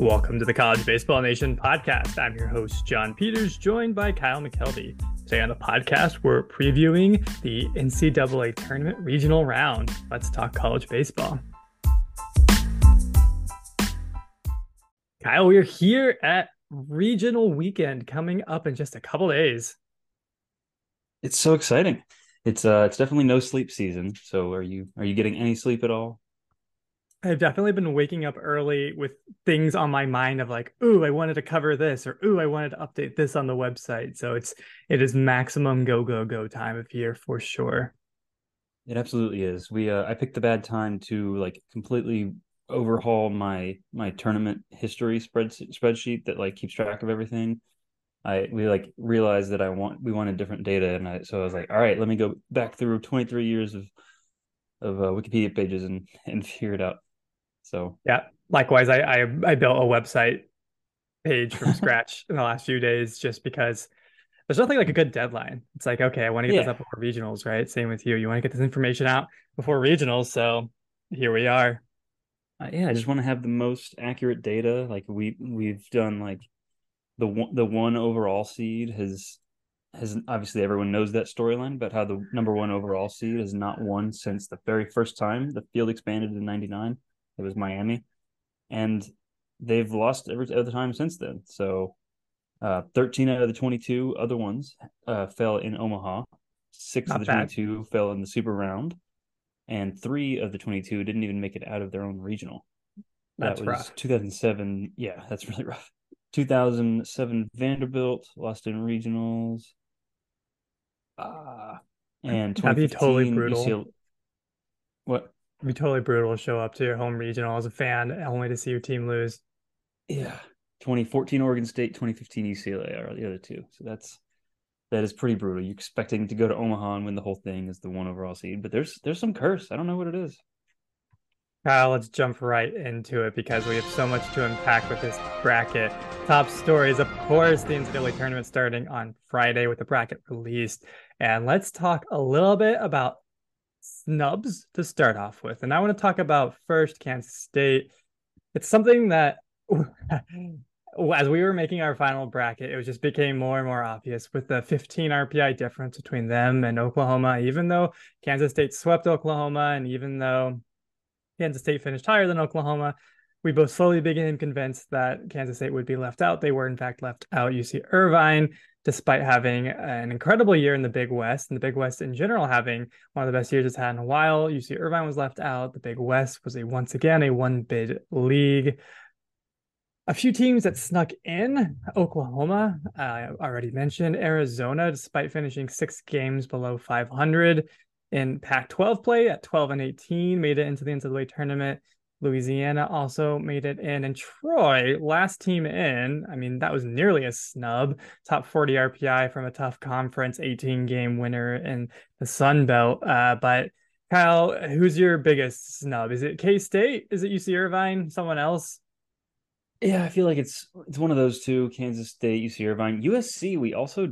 Welcome to the College Baseball Nation podcast. I'm your host, John Peters, joined by Kyle McKelvey. Today on the podcast, we're previewing the NCAA tournament regional round. Let's talk college baseball. Kyle, we're here at regional weekend coming up in just a couple days. It's so exciting. It's uh it's definitely no sleep season. So are you are you getting any sleep at all? I've definitely been waking up early with things on my mind of like, ooh, I wanted to cover this, or ooh, I wanted to update this on the website. So it's it is maximum go go go time of year for sure. It absolutely is. We uh, I picked the bad time to like completely overhaul my my tournament history spread spreadsheet that like keeps track of everything. I we like realized that I want we wanted different data, and I so I was like, all right, let me go back through 23 years of of uh, Wikipedia pages and and figure it out. So yeah, likewise, I I, I built a website page from scratch in the last few days just because there's nothing like a good deadline. It's like okay, I want to get yeah. this up before regionals, right? Same with you. You want to get this information out before regionals, so here we are. Uh, yeah, I just want to have the most accurate data. Like we we've done like the one the one overall seed has has obviously everyone knows that storyline but how the number one overall seed has not won since the very first time the field expanded in 99 it was Miami, and they've lost every other time since then. So, uh, 13 out of the 22 other ones uh, fell in Omaha. Six Not of the bad. 22 fell in the super round, and three of the 22 didn't even make it out of their own regional. That's that was rough. 2007. Yeah, that's really rough. 2007 Vanderbilt lost in regionals. Uh, and that'd be totally brutal. UCLA, what? Be totally brutal to show up to your home regional as a fan only to see your team lose. Yeah. 2014 Oregon State, 2015 UCLA are the other two. So that's that is pretty brutal. You're expecting to go to Omaha and win the whole thing as the one overall seed, but there's there's some curse. I don't know what it is. Kyle, let's jump right into it because we have so much to unpack with this bracket. Top stories, of course, the NCAA tournament starting on Friday with the bracket released. And let's talk a little bit about snubs to start off with. And I want to talk about first Kansas State. It's something that as we were making our final bracket, it just became more and more obvious with the 15 RPI difference between them and Oklahoma. Even though Kansas State swept Oklahoma, and even though Kansas State finished higher than Oklahoma, we both slowly became convinced that Kansas State would be left out. They were, in fact, left out. UC Irvine despite having an incredible year in the Big West and the Big West in general having one of the best years it's had in a while. UC Irvine was left out. The Big West was a once again a one bid league. A few teams that snuck in Oklahoma, uh, I already mentioned Arizona, despite finishing six games below 500 in Pac 12 play at 12 and 18, made it into the NCAA tournament Louisiana also made it in, and Troy, last team in. I mean, that was nearly a snub. Top 40 RPI from a tough conference, 18 game winner in the Sun Belt. Uh, but Kyle, who's your biggest snub? Is it K State? Is it UC Irvine? Someone else? Yeah, I feel like it's it's one of those two: Kansas State, UC Irvine, USC. We also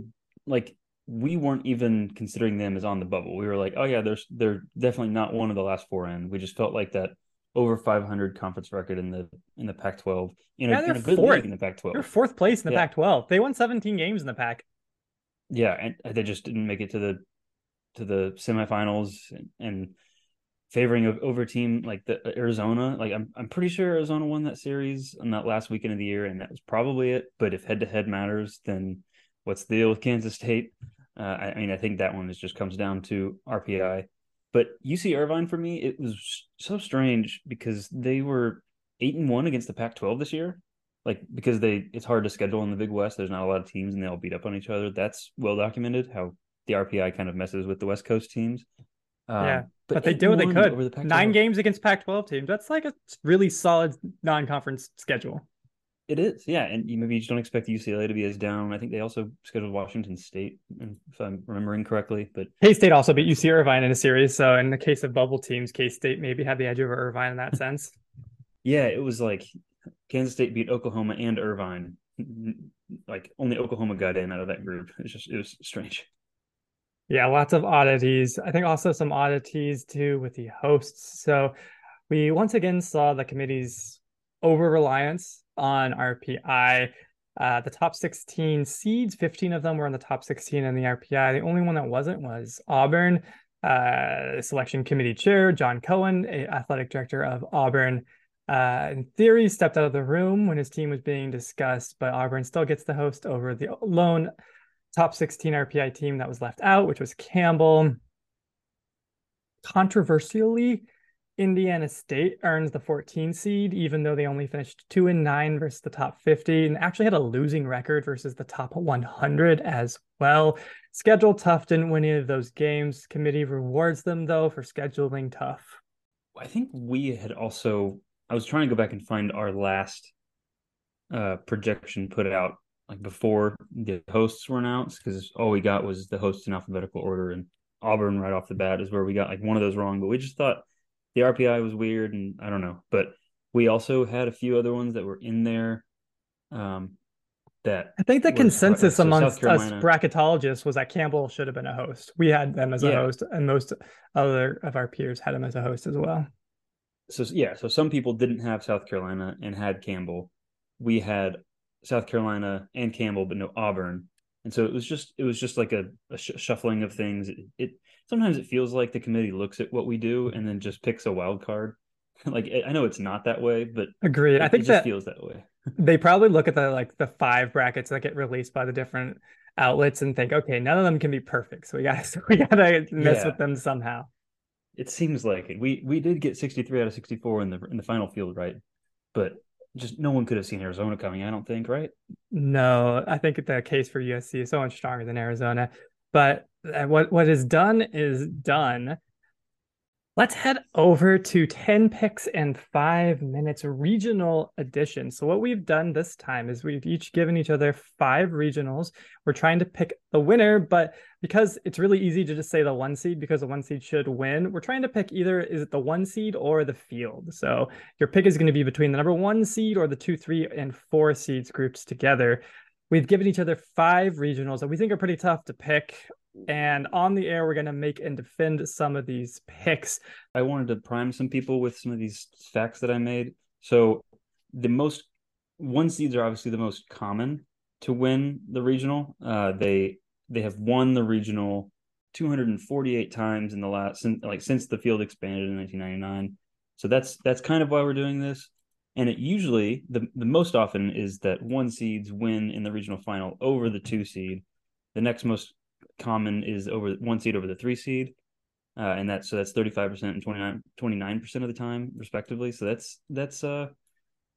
like we weren't even considering them as on the bubble. We were like, oh yeah, they're they're definitely not one of the last four in. We just felt like that over 500 conference record in the in the Pac-12. You know, yeah, they're fourth. in the Pac-12. They're fourth place in the yeah. Pac-12. They won 17 games in the Pac. Yeah, and they just didn't make it to the to the semifinals and, and favoring over team like the uh, Arizona. Like I'm I'm pretty sure Arizona won that series on that last weekend of the year, and that was probably it. But if head to head matters, then what's the deal with Kansas State? Uh, I, I mean, I think that one is just comes down to RPI. But UC Irvine for me, it was so strange because they were eight and one against the Pac-12 this year. Like because they, it's hard to schedule in the Big West. There's not a lot of teams, and they all beat up on each other. That's well documented. How the RPI kind of messes with the West Coast teams. Um, yeah, but, but they did what they could. The Nine games against Pac-12 teams. That's like a really solid non-conference schedule. It is, yeah, and maybe you just don't expect UCLA to be as down. I think they also scheduled Washington State, if I'm remembering correctly. But K State also beat UC Irvine in a series, so in the case of bubble teams, K State maybe had the edge over Irvine in that sense. yeah, it was like Kansas State beat Oklahoma and Irvine. Like only Oklahoma got in out of that group. It's just it was strange. Yeah, lots of oddities. I think also some oddities too with the hosts. So we once again saw the committee's over reliance on RPI. Uh, the top 16 seeds, 15 of them were in the top 16 in the RPI. The only one that wasn't was Auburn. Uh, selection committee chair John Cohen, athletic director of Auburn, uh, in theory, stepped out of the room when his team was being discussed, but Auburn still gets the host over the lone top 16 RPI team that was left out, which was Campbell. Controversially, Indiana State earns the 14 seed, even though they only finished two and nine versus the top 50, and actually had a losing record versus the top 100 as well. Schedule tough didn't win any of those games. Committee rewards them though for scheduling tough. I think we had also. I was trying to go back and find our last uh, projection put out like before the hosts were announced because all we got was the hosts in alphabetical order and Auburn right off the bat is where we got like one of those wrong. But we just thought the RPI was weird, and I don't know. But we also had a few other ones that were in there. Um, that I think the consensus so amongst us bracketologists was that Campbell should have been a host. We had them as yeah. a host, and most other of our peers had him as a host as well. So yeah, so some people didn't have South Carolina and had Campbell. We had South Carolina and Campbell, but no Auburn. And so it was just it was just like a, a sh- shuffling of things. It, it, sometimes it feels like the committee looks at what we do and then just picks a wild card. like I know it's not that way, but agreed. It, I think it that feels that way. they probably look at the like the five brackets that get released by the different outlets and think, okay, none of them can be perfect, so we got to we got to mess yeah. with them somehow. It seems like it. We we did get sixty three out of sixty four in the in the final field, right? But just no one could have seen Arizona coming. I don't think, right? No, I think the case for USC is so much stronger than Arizona. But what what is done is done. Let's head over to 10 picks and five minutes regional edition. So, what we've done this time is we've each given each other five regionals. We're trying to pick the winner, but because it's really easy to just say the one seed because the one seed should win, we're trying to pick either is it the one seed or the field. So, your pick is going to be between the number one seed or the two, three, and four seeds grouped together. We've given each other five regionals that we think are pretty tough to pick. And on the air, we're going to make and defend some of these picks. I wanted to prime some people with some of these facts that I made. So, the most one seeds are obviously the most common to win the regional. Uh, they they have won the regional 248 times in the last since, like since the field expanded in 1999. So that's that's kind of why we're doing this. And it usually the the most often is that one seeds win in the regional final over the two seed. The next most common is over one seed over the three seed. Uh, and that's so that's 35% and 29 percent of the time respectively so that's that's uh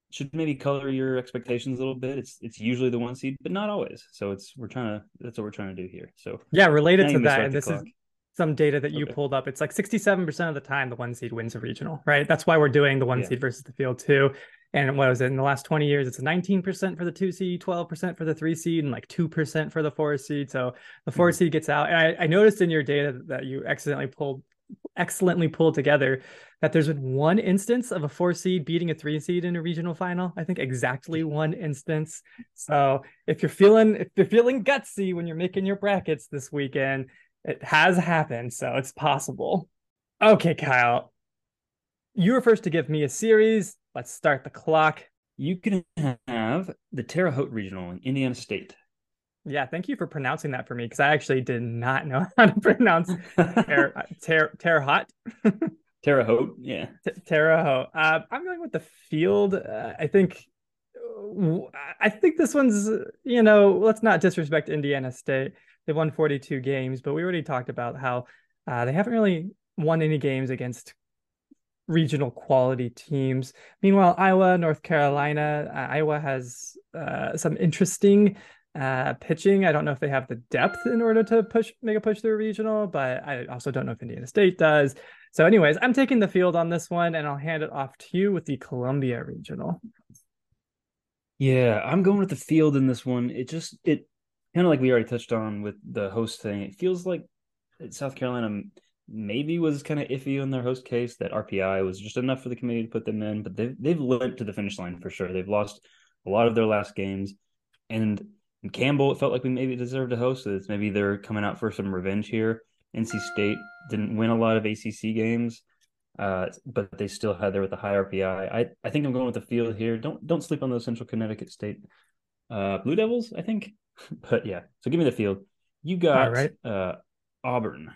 should maybe color your expectations a little bit it's it's usually the one seed but not always so it's we're trying to that's what we're trying to do here so yeah related to that and this clock. is some data that you okay. pulled up it's like 67% of the time the one seed wins a regional right that's why we're doing the one yeah. seed versus the field too and what was it in the last 20 years? It's 19% for the two seed, 12% for the three seed, and like 2% for the four seed. So the 4 mm-hmm. seed gets out. And I, I noticed in your data that you accidentally pulled excellently pulled together that there's been one instance of a four seed beating a three seed in a regional final. I think exactly one instance. So if you're feeling if you're feeling gutsy when you're making your brackets this weekend, it has happened. So it's possible. Okay, Kyle. You were first to give me a series. Let's start the clock. You can have the Terre Haute Regional in Indiana State. Yeah, thank you for pronouncing that for me because I actually did not know how to pronounce Terre uh, ter- Terre Haute. Terre Haute, yeah. T- Terre Haute. Uh, I'm going with the field. Uh, I think. I think this one's, you know, let's not disrespect Indiana State. They've won 42 games, but we already talked about how uh, they haven't really won any games against regional quality teams. Meanwhile, Iowa, North Carolina, uh, Iowa has uh, some interesting uh, pitching. I don't know if they have the depth in order to push make a push through regional, but I also don't know if Indiana State does. So, anyways, I'm taking the field on this one, and I'll hand it off to you with the Columbia regional. Yeah, I'm going with the field in this one. It just it kind of like we already touched on with the host thing. It feels like South Carolina maybe was kind of iffy in their host case that RPI was just enough for the committee to put them in, but they've they've limped to the finish line for sure. They've lost a lot of their last games, and, and Campbell it felt like we maybe deserved a host. So it's maybe they're coming out for some revenge here. NC State didn't win a lot of ACC games. uh, but they still had there with the high RPI. I, I think I'm going with the field here. Don't don't sleep on those Central Connecticut State uh, Blue Devils, I think. but yeah, so give me the field. You got right. uh, Auburn.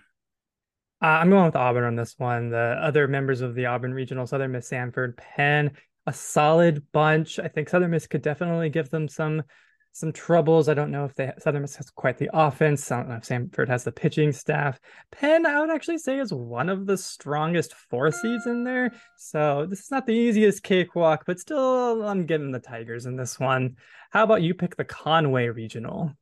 Uh, I'm going with Auburn on this one. The other members of the Auburn Regional, Southern Miss, Samford, Penn, a solid bunch. I think Southern Miss could definitely give them some some troubles. I don't know if they Southern Miss has quite the offense. I don't know if Samford has the pitching staff. Penn, I would actually say, is one of the strongest four seeds in there. So this is not the easiest cakewalk, but still, I'm getting the Tigers in this one. How about you pick the Conway Regional?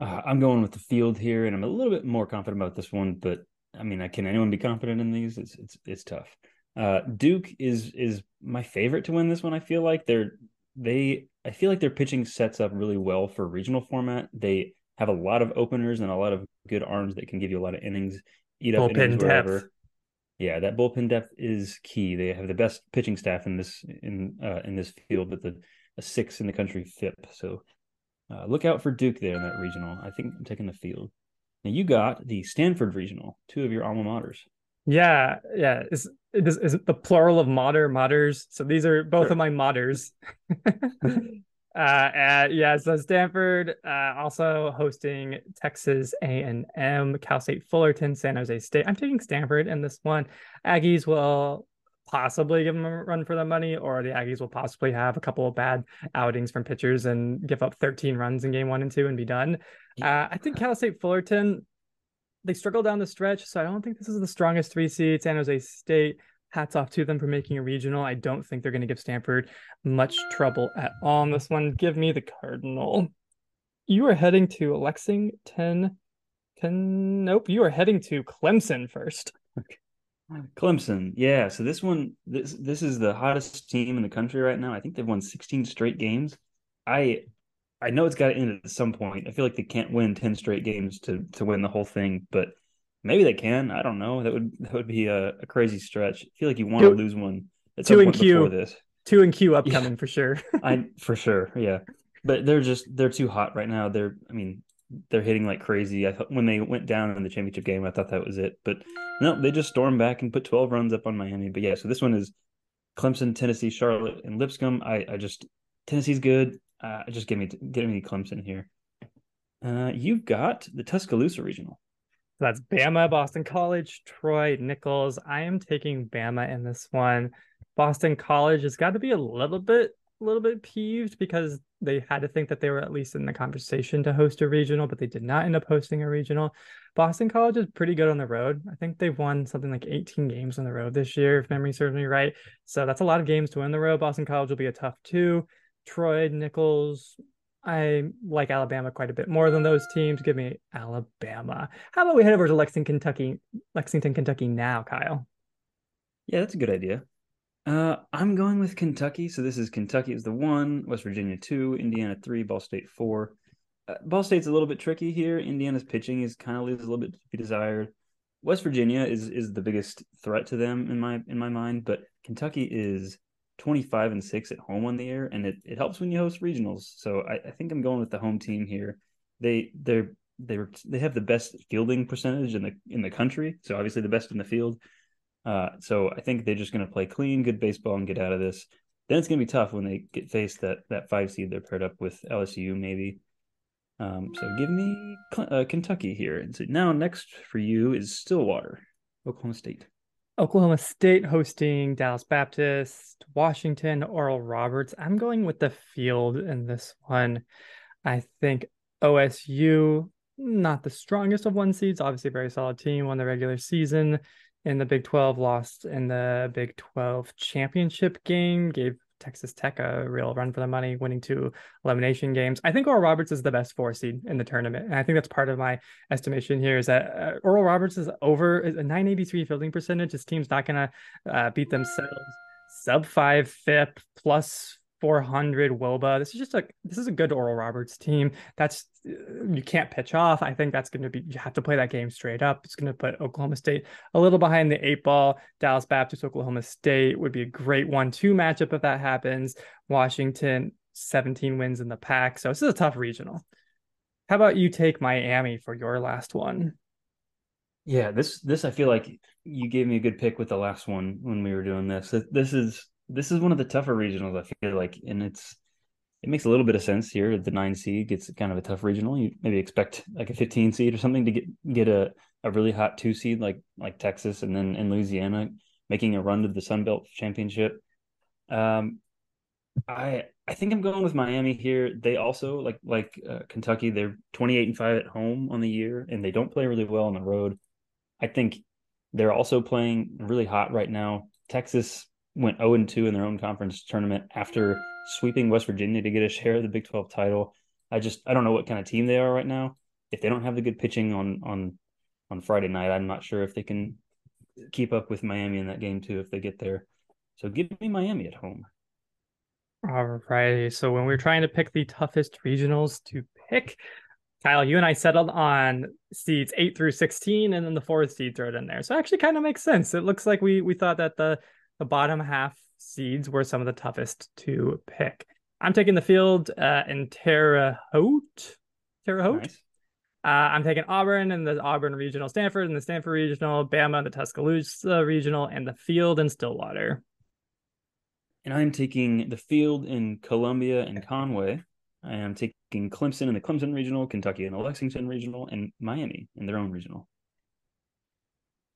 Uh, I'm going with the field here, and I'm a little bit more confident about this one. But I mean, can anyone be confident in these? It's it's it's tough. Uh, Duke is is my favorite to win this one. I feel like they're they I feel like their pitching sets up really well for regional format. They have a lot of openers and a lot of good arms that can give you a lot of innings, eat up bullpen innings wherever. Depth. Yeah, that bullpen depth is key. They have the best pitching staff in this in uh, in this field with the a six in the country FIP. So uh, look out for Duke there in that regional. I think I'm taking the field. Now you got the Stanford regional, two of your alma maters. Yeah, yeah. Is is, is the plural of mater maters? So these are both sure. of my maters. uh, uh, yeah. So Stanford uh, also hosting Texas A and M, Cal State Fullerton, San Jose State. I'm taking Stanford in this one. Aggies will possibly give them a run for their money, or the Aggies will possibly have a couple of bad outings from pitchers and give up 13 runs in game one and two and be done. Uh, I think Cal State Fullerton they struggle down the stretch, so I don't think this is the strongest three seed. San Jose State, hats off to them for making a regional. I don't think they're going to give Stanford much trouble at all in this one. Give me the Cardinal. You are heading to Lexington. Can nope. You are heading to Clemson first. Clemson, yeah. So this one, this this is the hottest team in the country right now. I think they've won 16 straight games. I I know it's got to end at some point. I feel like they can't win ten straight games to to win the whole thing, but maybe they can. I don't know. That would that would be a, a crazy stretch. I feel like you want to lose one. At two and Q. This. Two and Q upcoming yeah. for sure. I for sure, yeah. But they're just they're too hot right now. They're I mean they're hitting like crazy. I thought when they went down in the championship game, I thought that was it. But no, they just stormed back and put 12 runs up on Miami. But yeah, so this one is Clemson, Tennessee, Charlotte, and Lipscomb. I, I just Tennessee's good. Uh, just give me give me Clemson here. Uh, you've got the Tuscaloosa regional. that's Bama, Boston College, Troy, Nicholls. I am taking Bama in this one. Boston College has got to be a little bit, a little bit peeved because they had to think that they were at least in the conversation to host a regional, but they did not end up hosting a regional. Boston College is pretty good on the road. I think they've won something like 18 games on the road this year, if memory serves me right. So that's a lot of games to win the road. Boston College will be a tough two. Troy, Nicholls. I like Alabama quite a bit more than those teams. Give me Alabama. How about we head over to Lexington, Kentucky, Lexington, Kentucky now, Kyle? Yeah, that's a good idea. Uh, I'm going with Kentucky. So this is Kentucky is the one, West Virginia two, Indiana three, Ball State four. Uh, Ball State's a little bit tricky here. Indiana's pitching is kind of leaves a little bit to be desired. West Virginia is is the biggest threat to them in my in my mind, but Kentucky is 25 and 6 at home on the air and it, it helps when you host regionals so I, I think i'm going with the home team here they they're they're they have the best fielding percentage in the in the country so obviously the best in the field uh, so i think they're just going to play clean good baseball and get out of this. Then it's going to be tough when they get faced that that five seed they're paired up with lsu maybe. Um, so give me uh, kentucky here. And so now next for you is stillwater oklahoma state. Oklahoma State hosting Dallas Baptist, Washington, Oral Roberts. I'm going with the field in this one. I think OSU, not the strongest of one seeds, obviously a very solid team, won the regular season in the Big 12, lost in the Big 12 championship game, gave Texas Tech a real run for the money, winning two elimination games. I think Oral Roberts is the best four seed in the tournament, and I think that's part of my estimation here. Is that uh, Oral Roberts is over a 983 fielding percentage. His team's not going to uh, beat themselves. Sub five FIP plus 400 Woba. This is just a this is a good Oral Roberts team. That's you can't pitch off. I think that's going to be you have to play that game straight up. It's going to put Oklahoma State a little behind the eight ball. Dallas Baptist, Oklahoma State would be a great one-two matchup if that happens. Washington 17 wins in the Pac, so this is a tough regional. How about you take Miami for your last one? Yeah, this this I feel like you gave me a good pick with the last one when we were doing this. This is this is one of the tougher regionals I feel like, and it's it makes a little bit of sense here. The nine seed gets kind of a tough regional. You maybe expect like a 15 seed or something to get get a, a really hot two seed like like Texas and then in Louisiana making a run to the Sun Belt Championship. Um, I I think I'm going with Miami here. They also like like uh, Kentucky. They're 28 and five at home on the year, and they don't play really well on the road. I think they're also playing really hot right now. Texas went 0 and 2 in their own conference tournament after sweeping West Virginia to get a share of the Big 12 title. I just I don't know what kind of team they are right now. If they don't have the good pitching on on on Friday night, I'm not sure if they can keep up with Miami in that game too if they get there. So give me Miami at home. All right. So when we are trying to pick the toughest regionals to pick, Kyle, you and I settled on seeds eight through sixteen, and then the fourth seed thrown in there. So actually, kind of makes sense. It looks like we we thought that the the bottom half seeds were some of the toughest to pick. I'm taking the field uh, in Terre Haute. Terre Haute. Nice. Uh, I'm taking Auburn and the Auburn Regional, Stanford and the Stanford Regional, Bama and the Tuscaloosa Regional, and the field in Stillwater. And I'm taking the field in Columbia and Conway. I am taking Clemson in the Clemson Regional, Kentucky in the Lexington Regional, and Miami in their own regional.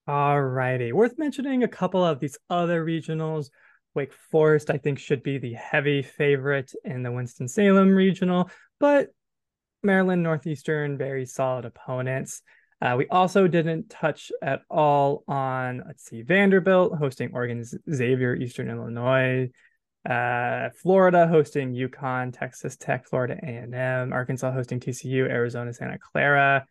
All righty. Worth mentioning a couple of these other regionals. Wake Forest, I think, should be the heavy favorite in the Winston-Salem regional, but Maryland Northeastern, very solid opponents. Uh, we also didn't touch at all on, let's see, Vanderbilt hosting Oregon Xavier, Eastern Illinois, uh, Florida hosting UConn, Texas Tech, Florida A&M, Arkansas hosting TCU, Arizona Santa Clara,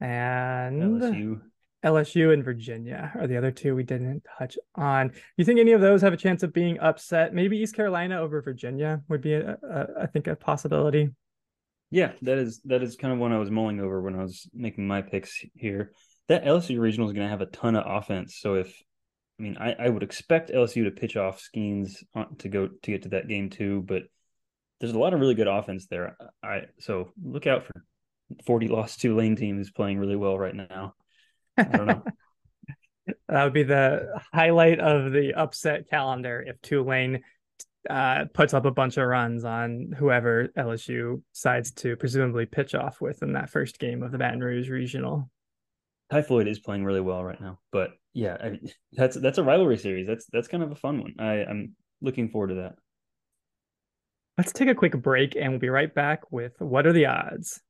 and LSU. LSU and Virginia are the other two we didn't touch on. You think any of those have a chance of being upset? Maybe East Carolina over Virginia would be, a, a, I think, a possibility. Yeah, that is that is kind of one I was mulling over when I was making my picks here. That LSU regional is going to have a ton of offense. So if I mean, I, I would expect LSU to pitch off Skenes to go to get to that game too, but there's a lot of really good offense there. I so look out for 40 lost Tulane team who's playing really well right now. I don't know. that would be the highlight of the upset calendar if Tulane uh, puts up a bunch of runs on whoever LSU decides to presumably pitch off with in that first game of the Baton Rouge Regional. Ty Floyd is playing really well right now, but yeah, I, that's that's a rivalry series. That's that's kind of a fun one. I, I'm looking forward to that. Let's take a quick break, and we'll be right back with what are the odds.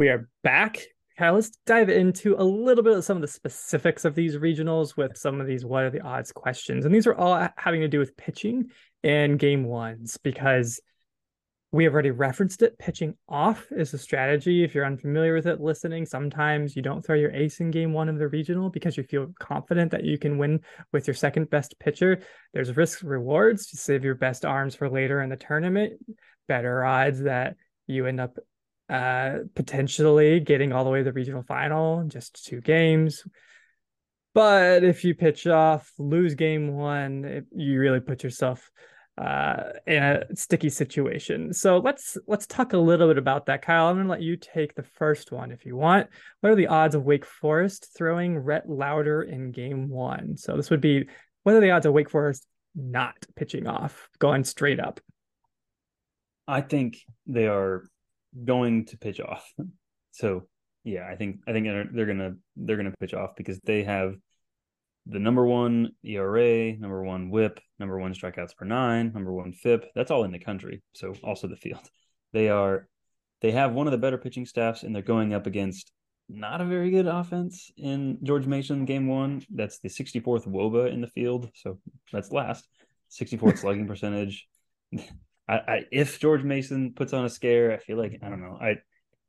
We are back Kyle, let's dive into a little bit of some of the specifics of these regionals with some of these what are the odds questions. And these are all having to do with pitching and game ones because we have already referenced it. Pitching off is a strategy. If you're unfamiliar with it listening, sometimes you don't throw your ace in game one of the regional because you feel confident that you can win with your second best pitcher. There's risks rewards. You save your best arms for later in the tournament. Better odds that you end up uh, potentially getting all the way to the regional final, just two games. But if you pitch off, lose game one, it, you really put yourself uh, in a sticky situation. So let's let's talk a little bit about that, Kyle. I'm gonna let you take the first one if you want. What are the odds of Wake Forest throwing Rhett Lowder in game one? So this would be what are the odds of Wake Forest not pitching off, going straight up? I think they are going to pitch off. So yeah, I think I think they're gonna they're gonna pitch off because they have the number one ERA, number one WHIP, number one strikeouts per nine, number one FIP. That's all in the country. So also the field. They are they have one of the better pitching staffs, and they're going up against not a very good offense in George Mason game one. That's the 64th WOBA in the field. So that's last. 64th slugging percentage. I, I, if George Mason puts on a scare, I feel like I don't know. I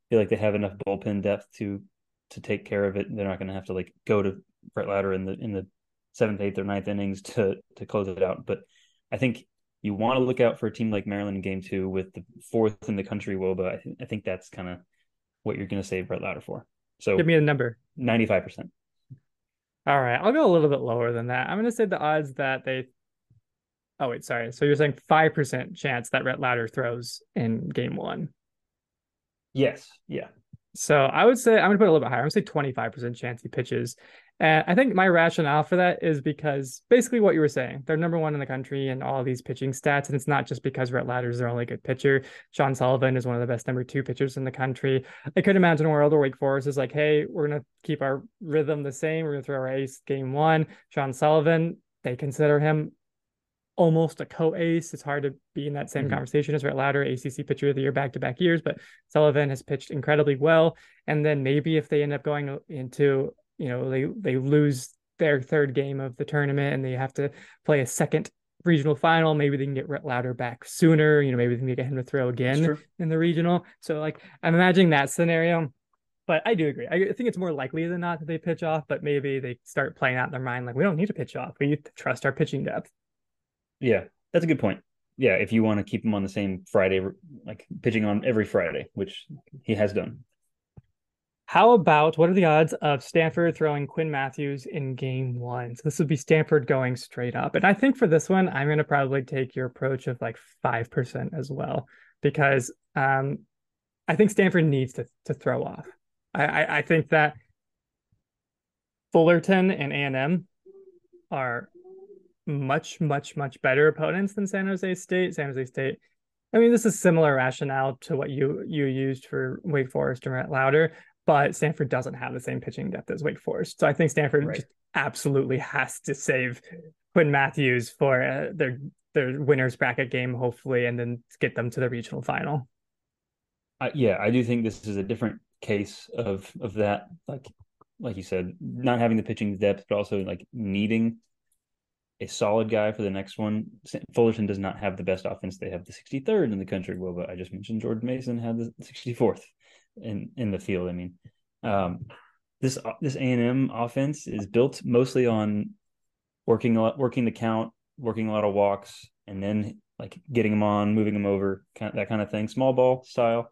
feel like they have enough bullpen depth to to take care of it. They're not going to have to like go to Rhett Lowder in the in the seventh, eighth, or ninth innings to to close it out. But I think you want to look out for a team like Maryland in Game Two with the fourth in the country WOBA. I, th- I think that's kind of what you're going to save Rhett Lowder for. So give me a number. Ninety five percent. All right, I'll go a little bit lower than that. I'm going to say the odds that they Oh wait, sorry. So you're saying five percent chance that Rhett Lowder throws in game one? Yes. Yeah. So I would say I'm gonna put a little bit higher. I'm gonna say 25% chance he pitches. And I think my rationale for that is because basically what you were saying, they're number one in the country in all these pitching stats. And it's not just because Rhett Lowder's their only good pitcher. Sean Sullivan is one of the best number two pitchers in the country. I could imagine a world where Wake Forest is like, hey, we're going to keep our rhythm the same. We're going to throw our ace game one. Sean Sullivan, they consider him almost a co-ace. It's hard to be in that same mm-hmm. conversation as Rhett Lowder, ACC pitcher of the year back to back years, but Sullivan has pitched incredibly well. And then maybe if they end up going into you know they they lose their third game of the tournament and they have to play a second regional final. Maybe they can get Rhett Lowder back sooner. You know, maybe they can get him to throw again in the regional. So like I'm imagining that scenario. But I do agree. I think it's more likely than not that they pitch off, but maybe they start playing out in their mind like we don't need to pitch off. We trust our pitching depth. Yeah, that's a good point. Yeah, if you want to keep him on the same Friday, like pitching on every Friday, which he has done. How about what are the odds of Stanford throwing Quinn Matthews in game one? So this would be Stanford going straight up. And I think for this one, I'm going to probably take your approach of like 5% as well, because um, I think Stanford needs to, to throw off. I, I, I think that Fullerton and A&M are much, much, much better opponents than San Jose State. San Jose State I mean, this is similar rationale to what you you used for Wake Forest and Rhett Lowder but Stanford doesn't have the same pitching depth as Wake Forest. So I think Stanford right. just absolutely has to save Quinn Matthews for uh, their their winners bracket game, hopefully, and then get them to the regional final. Uh, yeah, I do think this is a different case of of that. Like like you said, not having the pitching depth, but also like needing a solid guy for the next one. Fullerton does not have the best offense. They have the 63rd in the country. Well, but I just mentioned George Mason had the 64th in in the field. I mean, um, this this A and M offense is built mostly on working a lot, working the count, working a lot of walks, and then like getting them on, moving them over, kind of, that kind of thing. Small ball style,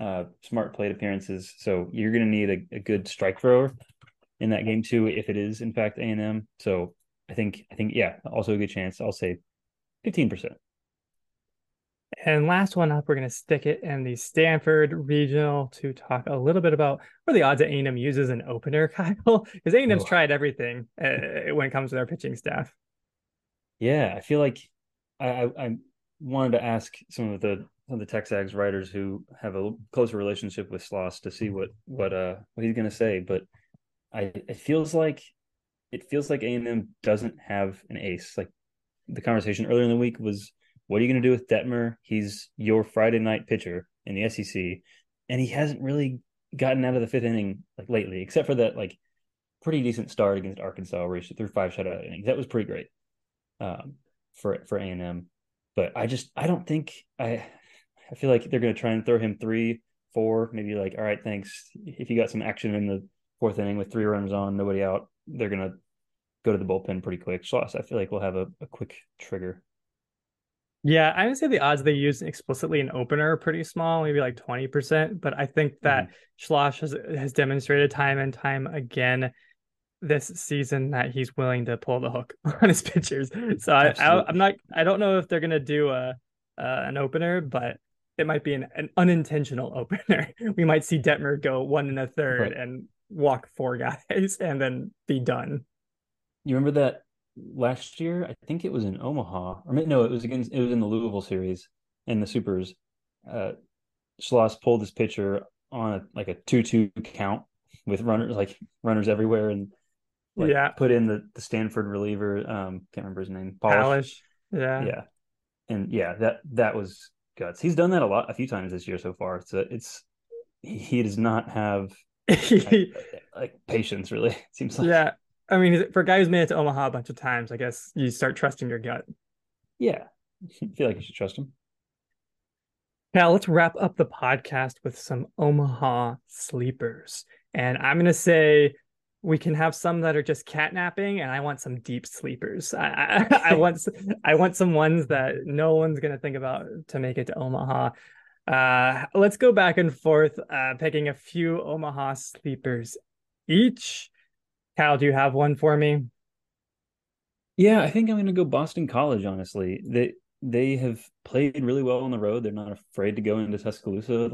uh, smart plate appearances. So you're going to need a, a good strike thrower in that game too, if it is in fact A and M. So I think I think yeah, also a good chance. I'll say fifteen percent. And last one up, we're going to stick it in the Stanford Regional to talk a little bit about what the odds that A&M uses an opener, Kyle, because A&M's oh. tried everything uh, when it comes to their pitching staff. Yeah, I feel like I, I, I wanted to ask some of the some of the Texags writers who have a closer relationship with Schloss to see what what uh what he's going to say, but I it feels like it feels like A&M doesn't have an ace. Like the conversation earlier in the week was what are you going to do with Dettmer? He's your Friday night pitcher in the SEC, and he hasn't really gotten out of the fifth inning like lately, except for that like pretty decent start against Arkansas where he threw five shutout innings. That was pretty great um, for for A and M. But I just I don't think I I feel like they're going to try and throw him three, four, maybe like all right, thanks. If you got some action in the fourth inning with three runners on, nobody out, they're going to go to the bullpen pretty quick. Schloss, I feel like we'll have a, a quick trigger. Yeah, I would say the odds they use explicitly an opener are pretty small, maybe like 20%. But I think that mm-hmm. Schloss has, has demonstrated time and time again this season that he's willing to pull the hook on his pitchers. So I, I, am not, I don't know if they're going to do a, uh, an opener, but it might be an, an unintentional opener. we might see Dettmer go one and a third right. and walk four guys and then be done. You remember that last year. I think it was in Omaha, or no, it was against it was in the Louisville series in the Supers. Uh, Schloss pulled this pitcher on a, like a two-two count with runners like runners everywhere, and like, yeah, put in the the Stanford reliever. Um, can't remember his name. Polish. Polish. Yeah, yeah, and yeah, that that was guts. He's done that a lot, a few times this year so far. So it's he does not have like, like patience really. Seems like yeah, I mean, for a guy who's made it to Omaha a bunch of times, I guess you start trusting your gut. Yeah, I feel like you should trust him. Now let's wrap up the podcast with some Omaha sleepers, and I'm gonna say we can have some that are just catnapping, and I want some deep sleepers. I, I, I want I want some ones that no one's gonna think about to make it to Omaha. Uh, let's go back and forth, uh, picking a few Omaha sleepers each. Cal, do you have one for me? Yeah, I think I'm going to go Boston College. Honestly, they they have played really well on the road. They're not afraid to go into Tuscaloosa.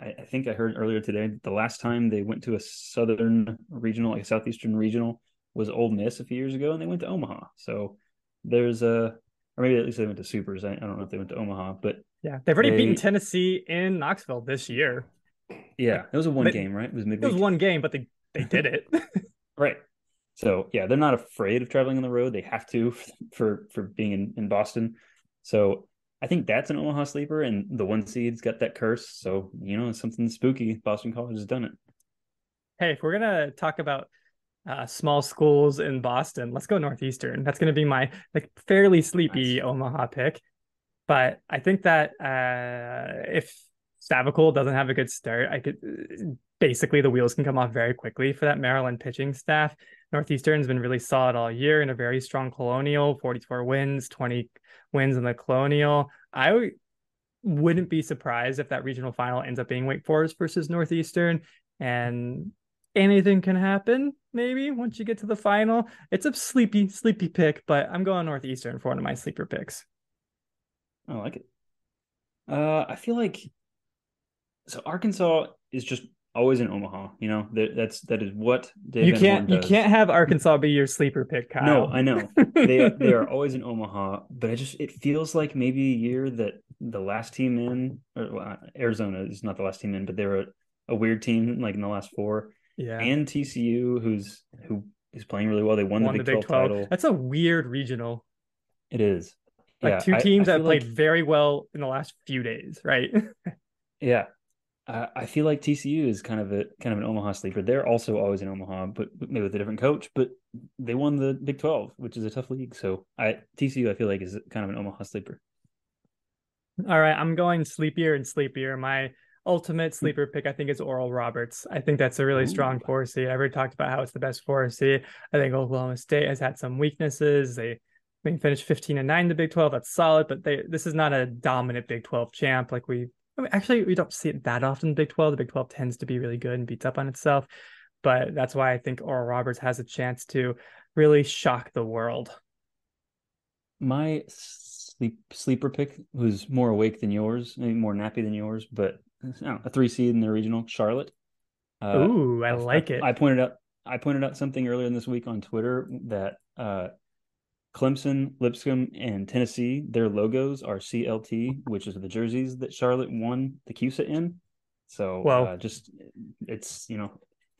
I, I think I heard earlier today the last time they went to a southern regional, like a southeastern regional, was Ole Miss a few years ago, and they went to Omaha. So there's a, or maybe at least they went to Supers. I, I don't know if they went to Omaha, but yeah, they've already they, beaten Tennessee in Knoxville this year. Yeah, it was a one they, game, right? It was midweek. It was one game, but they they did it. right. So yeah, they're not afraid of traveling on the road. They have to for for being in, in Boston. So I think that's an Omaha sleeper, and the one seed's got that curse. So you know, something spooky. Boston College has done it. Hey, if we're gonna talk about uh, small schools in Boston, let's go Northeastern. That's gonna be my like fairly sleepy nice. Omaha pick. But I think that uh, if Savacool doesn't have a good start, I could basically the wheels can come off very quickly for that Maryland pitching staff. Northeastern's been really solid all year in a very strong Colonial, 44 wins, 20 wins in the Colonial. I wouldn't be surprised if that regional final ends up being Wake Forest versus Northeastern, and anything can happen. Maybe once you get to the final, it's a sleepy, sleepy pick, but I'm going Northeastern for one of my sleeper picks. I like it. Uh, I feel like so Arkansas is just always in Omaha. You know that that's that is what Dave you can't you can't have Arkansas be your sleeper pick. Kyle. No, I know they they are always in Omaha, but I just it feels like maybe a year that the last team in or, well, Arizona is not the last team in, but they were a, a weird team like in the last four. Yeah, and TCU who's who is playing really well. They won, won the, Big, the Big 12, 12 title. That's a weird regional. It is. Like yeah, two teams I, I that played like... very well in the last few days, right? yeah, uh, I feel like TCU is kind of a kind of an Omaha sleeper. They're also always in Omaha, but maybe with a different coach. But they won the Big Twelve, which is a tough league. So I TCU, I feel like is kind of an Omaha sleeper. All right, I'm going sleepier and sleepier. My ultimate hmm. sleeper pick, I think, is Oral Roberts. I think that's a really Ooh. strong four seed. I already talked about how it's the best four seed. I think Oklahoma State has had some weaknesses. They they finished 15 and 9 in the Big 12. That's solid, but they this is not a dominant Big 12 champ like we I mean, actually, we don't see it that often in the Big 12. The Big 12 tends to be really good and beats up on itself. But that's why I think Oral Roberts has a chance to really shock the world. My sleep sleeper pick, who's more awake than yours, maybe more nappy than yours, but know, a three seed in the regional, Charlotte. Uh, Ooh, I like I, it. I pointed out I pointed out something earlier in this week on Twitter that uh, Clemson, Lipscomb, and Tennessee, their logos are CLT, which is the jerseys that Charlotte won the CUSA in. So, well, uh, just it's you know,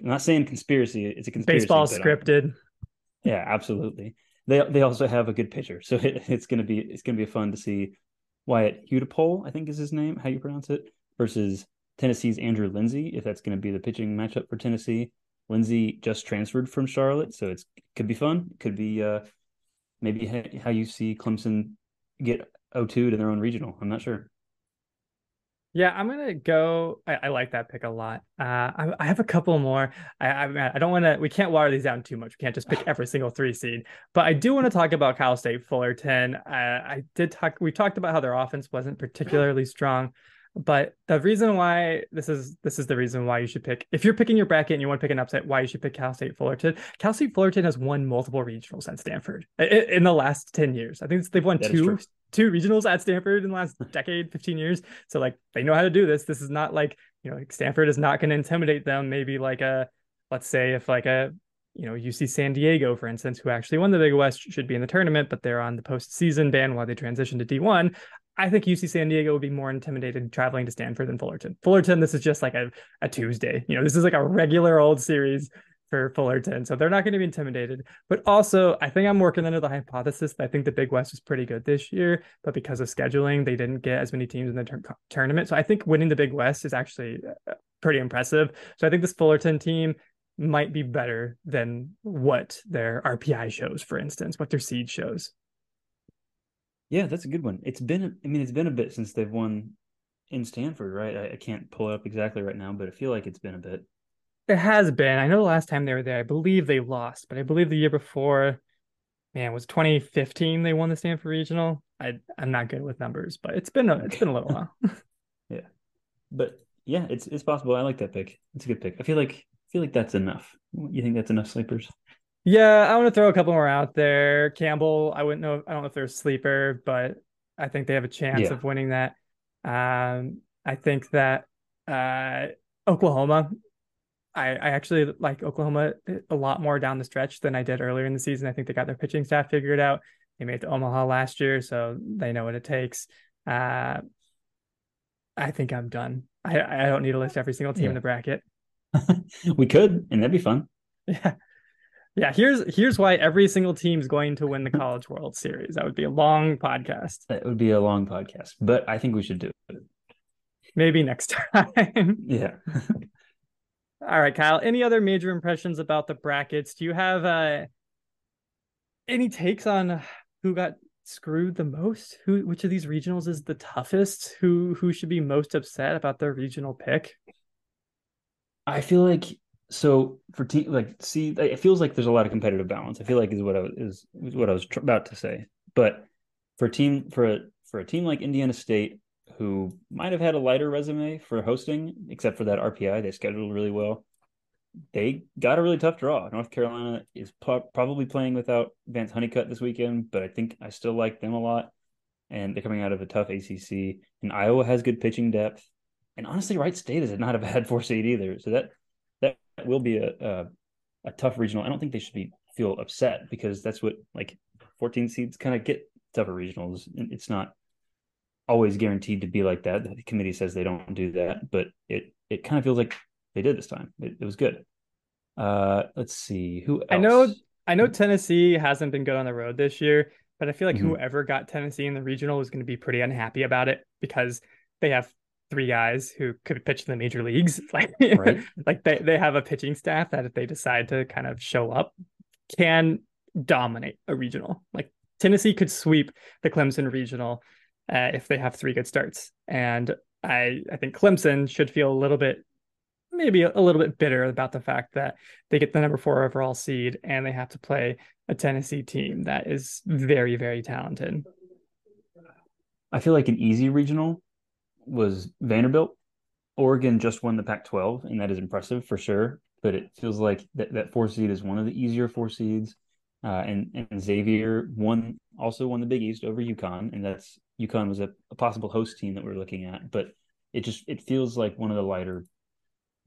I'm not saying conspiracy; it's a conspiracy. Baseball scripted. yeah, absolutely. They they also have a good pitcher, so it, it's gonna be it's gonna be fun to see Wyatt Hudepohl, I think is his name, how you pronounce it, versus Tennessee's Andrew Lindsey, if that's going to be the pitching matchup for Tennessee. Lindsey just transferred from Charlotte, so it's could be fun. Could be uh, maybe how you see Clemson get 0-2 to their own regional. I'm not sure. Yeah, I'm gonna go. I, I like that pick a lot. Uh, I, I, have a couple more. I I, I don't want to. We can't water these down too much. We can't just pick every single three seed. But I do want to talk about Cal State Fullerton. Uh, I did talk. We talked about how their offense wasn't particularly strong. But the reason why this is this is the reason why you should pick if you're picking your bracket and you want to pick an upset, why you should pick Cal State Fullerton. Cal State Fullerton has won multiple regionals at Stanford in the last 10 years. I think they've won that two two regionals at Stanford in the last decade, 15 years. So like they know how to do this. This is not like, you know, Stanford is not going to intimidate them. Maybe like a let's say if like a you know, UC San Diego, for instance, who actually won the Big West, should be in the tournament, but they're on the postseason ban while they transition to D1. I think UC San Diego would be more intimidated traveling to Stanford than Fullerton. Fullerton, this is just like a, a Tuesday. You know, this is like a regular old series for Fullerton. So they're not going to be intimidated. But also, I think I'm working under the hypothesis that I think the Big West was pretty good this year, but because of scheduling, they didn't get as many teams in the tournament. So I think winning the Big West is actually uh, pretty impressive. So I think this Fullerton team might be better than what their RPI shows, for instance, what their seed shows. Yeah, that's a good one. It's been, I mean, it's been a bit since they've won in Stanford, right? I, I can't pull it up exactly right now, but I feel like it's been a bit. It has been. I know the last time they were there, I believe they lost, but I believe the year before, man, was 2015 they won the Stanford Regional. I I'm not good with numbers, but it's been a, it's been a little while. yeah, but yeah, it's it's possible. I like that pick. It's a good pick. I feel like I feel like that's enough. You think that's enough sleepers? Yeah, I want to throw a couple more out there. Campbell, I wouldn't know. I don't know if they're a sleeper, but I think they have a chance Yeah. of winning that. Um, I think that uh, Oklahoma, I, I actually like Oklahoma a lot more down the stretch than I did earlier in the season. I think they got their pitching staff figured out. They made it to Omaha last year, so they know what it takes. Uh, I think I'm done. I, I don't need to list every single team Yeah. in the bracket. we could, and that'd be fun. Yeah. Yeah, here's here's why every single team's going to win the College World Series. That would be a long podcast. That would be a long podcast, but I think we should do it. Maybe next time. Yeah. All right, Kyle. Any other major impressions about the brackets? Do you have uh any takes on who got screwed the most? Who which of these regionals is the toughest? Who who should be most upset about their regional pick? I feel like so for team like see it feels like there's a lot of competitive balance. I feel like is what I was is, is what I was tr- about to say. But for a team for a for a team like Indiana State who might have had a lighter resume for hosting except for that RPI they scheduled really well. They got a really tough draw. North Carolina is pro- probably playing without Vance Honeycutt this weekend, but I think I still like them a lot. And they're coming out of a tough ACC. And Iowa has good pitching depth. And honestly, Wright State is not a bad four seed either. So that that will be a, a a tough regional. I don't think they should be feel upset because that's what like 14 seeds kind of get tougher regionals. It's not always guaranteed to be like that. The committee says they don't do that, but it it kind of feels like they did this time. It, it was good. Uh, let's see who else? I know I know Tennessee hasn't been good on the road this year, but I feel like Mhm. whoever got Tennessee in the regional is going to be pretty unhappy about it because they have three guys who could pitch in the major leagues. Like, Right. like they, they have a pitching staff that if they decide to kind of show up, can dominate a regional. Like Tennessee could sweep the Clemson regional uh, if they have three good starts. And I I think Clemson should feel a little bit maybe a little bit bitter about the fact that they get the number four overall seed and they have to play a Tennessee team that is very, very talented. I feel like an easy regional was Vanderbilt. Oregon just won the Pac-12, and that is impressive for sure. But it feels like that, that four seed is one of the easier four seeds. Uh, and and Xavier won also won the Big East over UConn, and that's UConn was a, a possible host team that we're looking at. But it just it feels like one of the lighter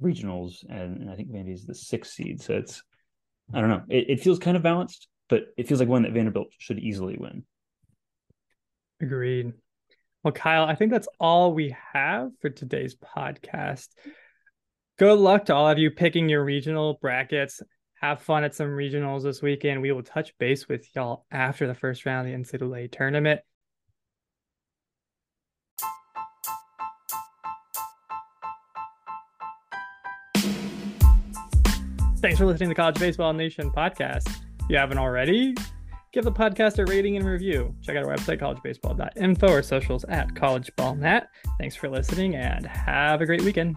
regionals, and, and I think Vandy's the sixth seed. So it's I don't know. It, it feels kind of balanced, but it feels like one that Vanderbilt should easily win. Agreed. Well, Kyle, I think that's all we have for today's podcast. Good luck to all of you picking your regional brackets. Have fun at some regionals this weekend. We will touch base with y'all after the first round of the NCAA tournament. Thanks for listening to the College Baseball Nation podcast. If you haven't already, give the podcast a rating and review. Check out our website, collegebaseball.info, or socials at collegeballnat. Thanks for listening and have a great weekend.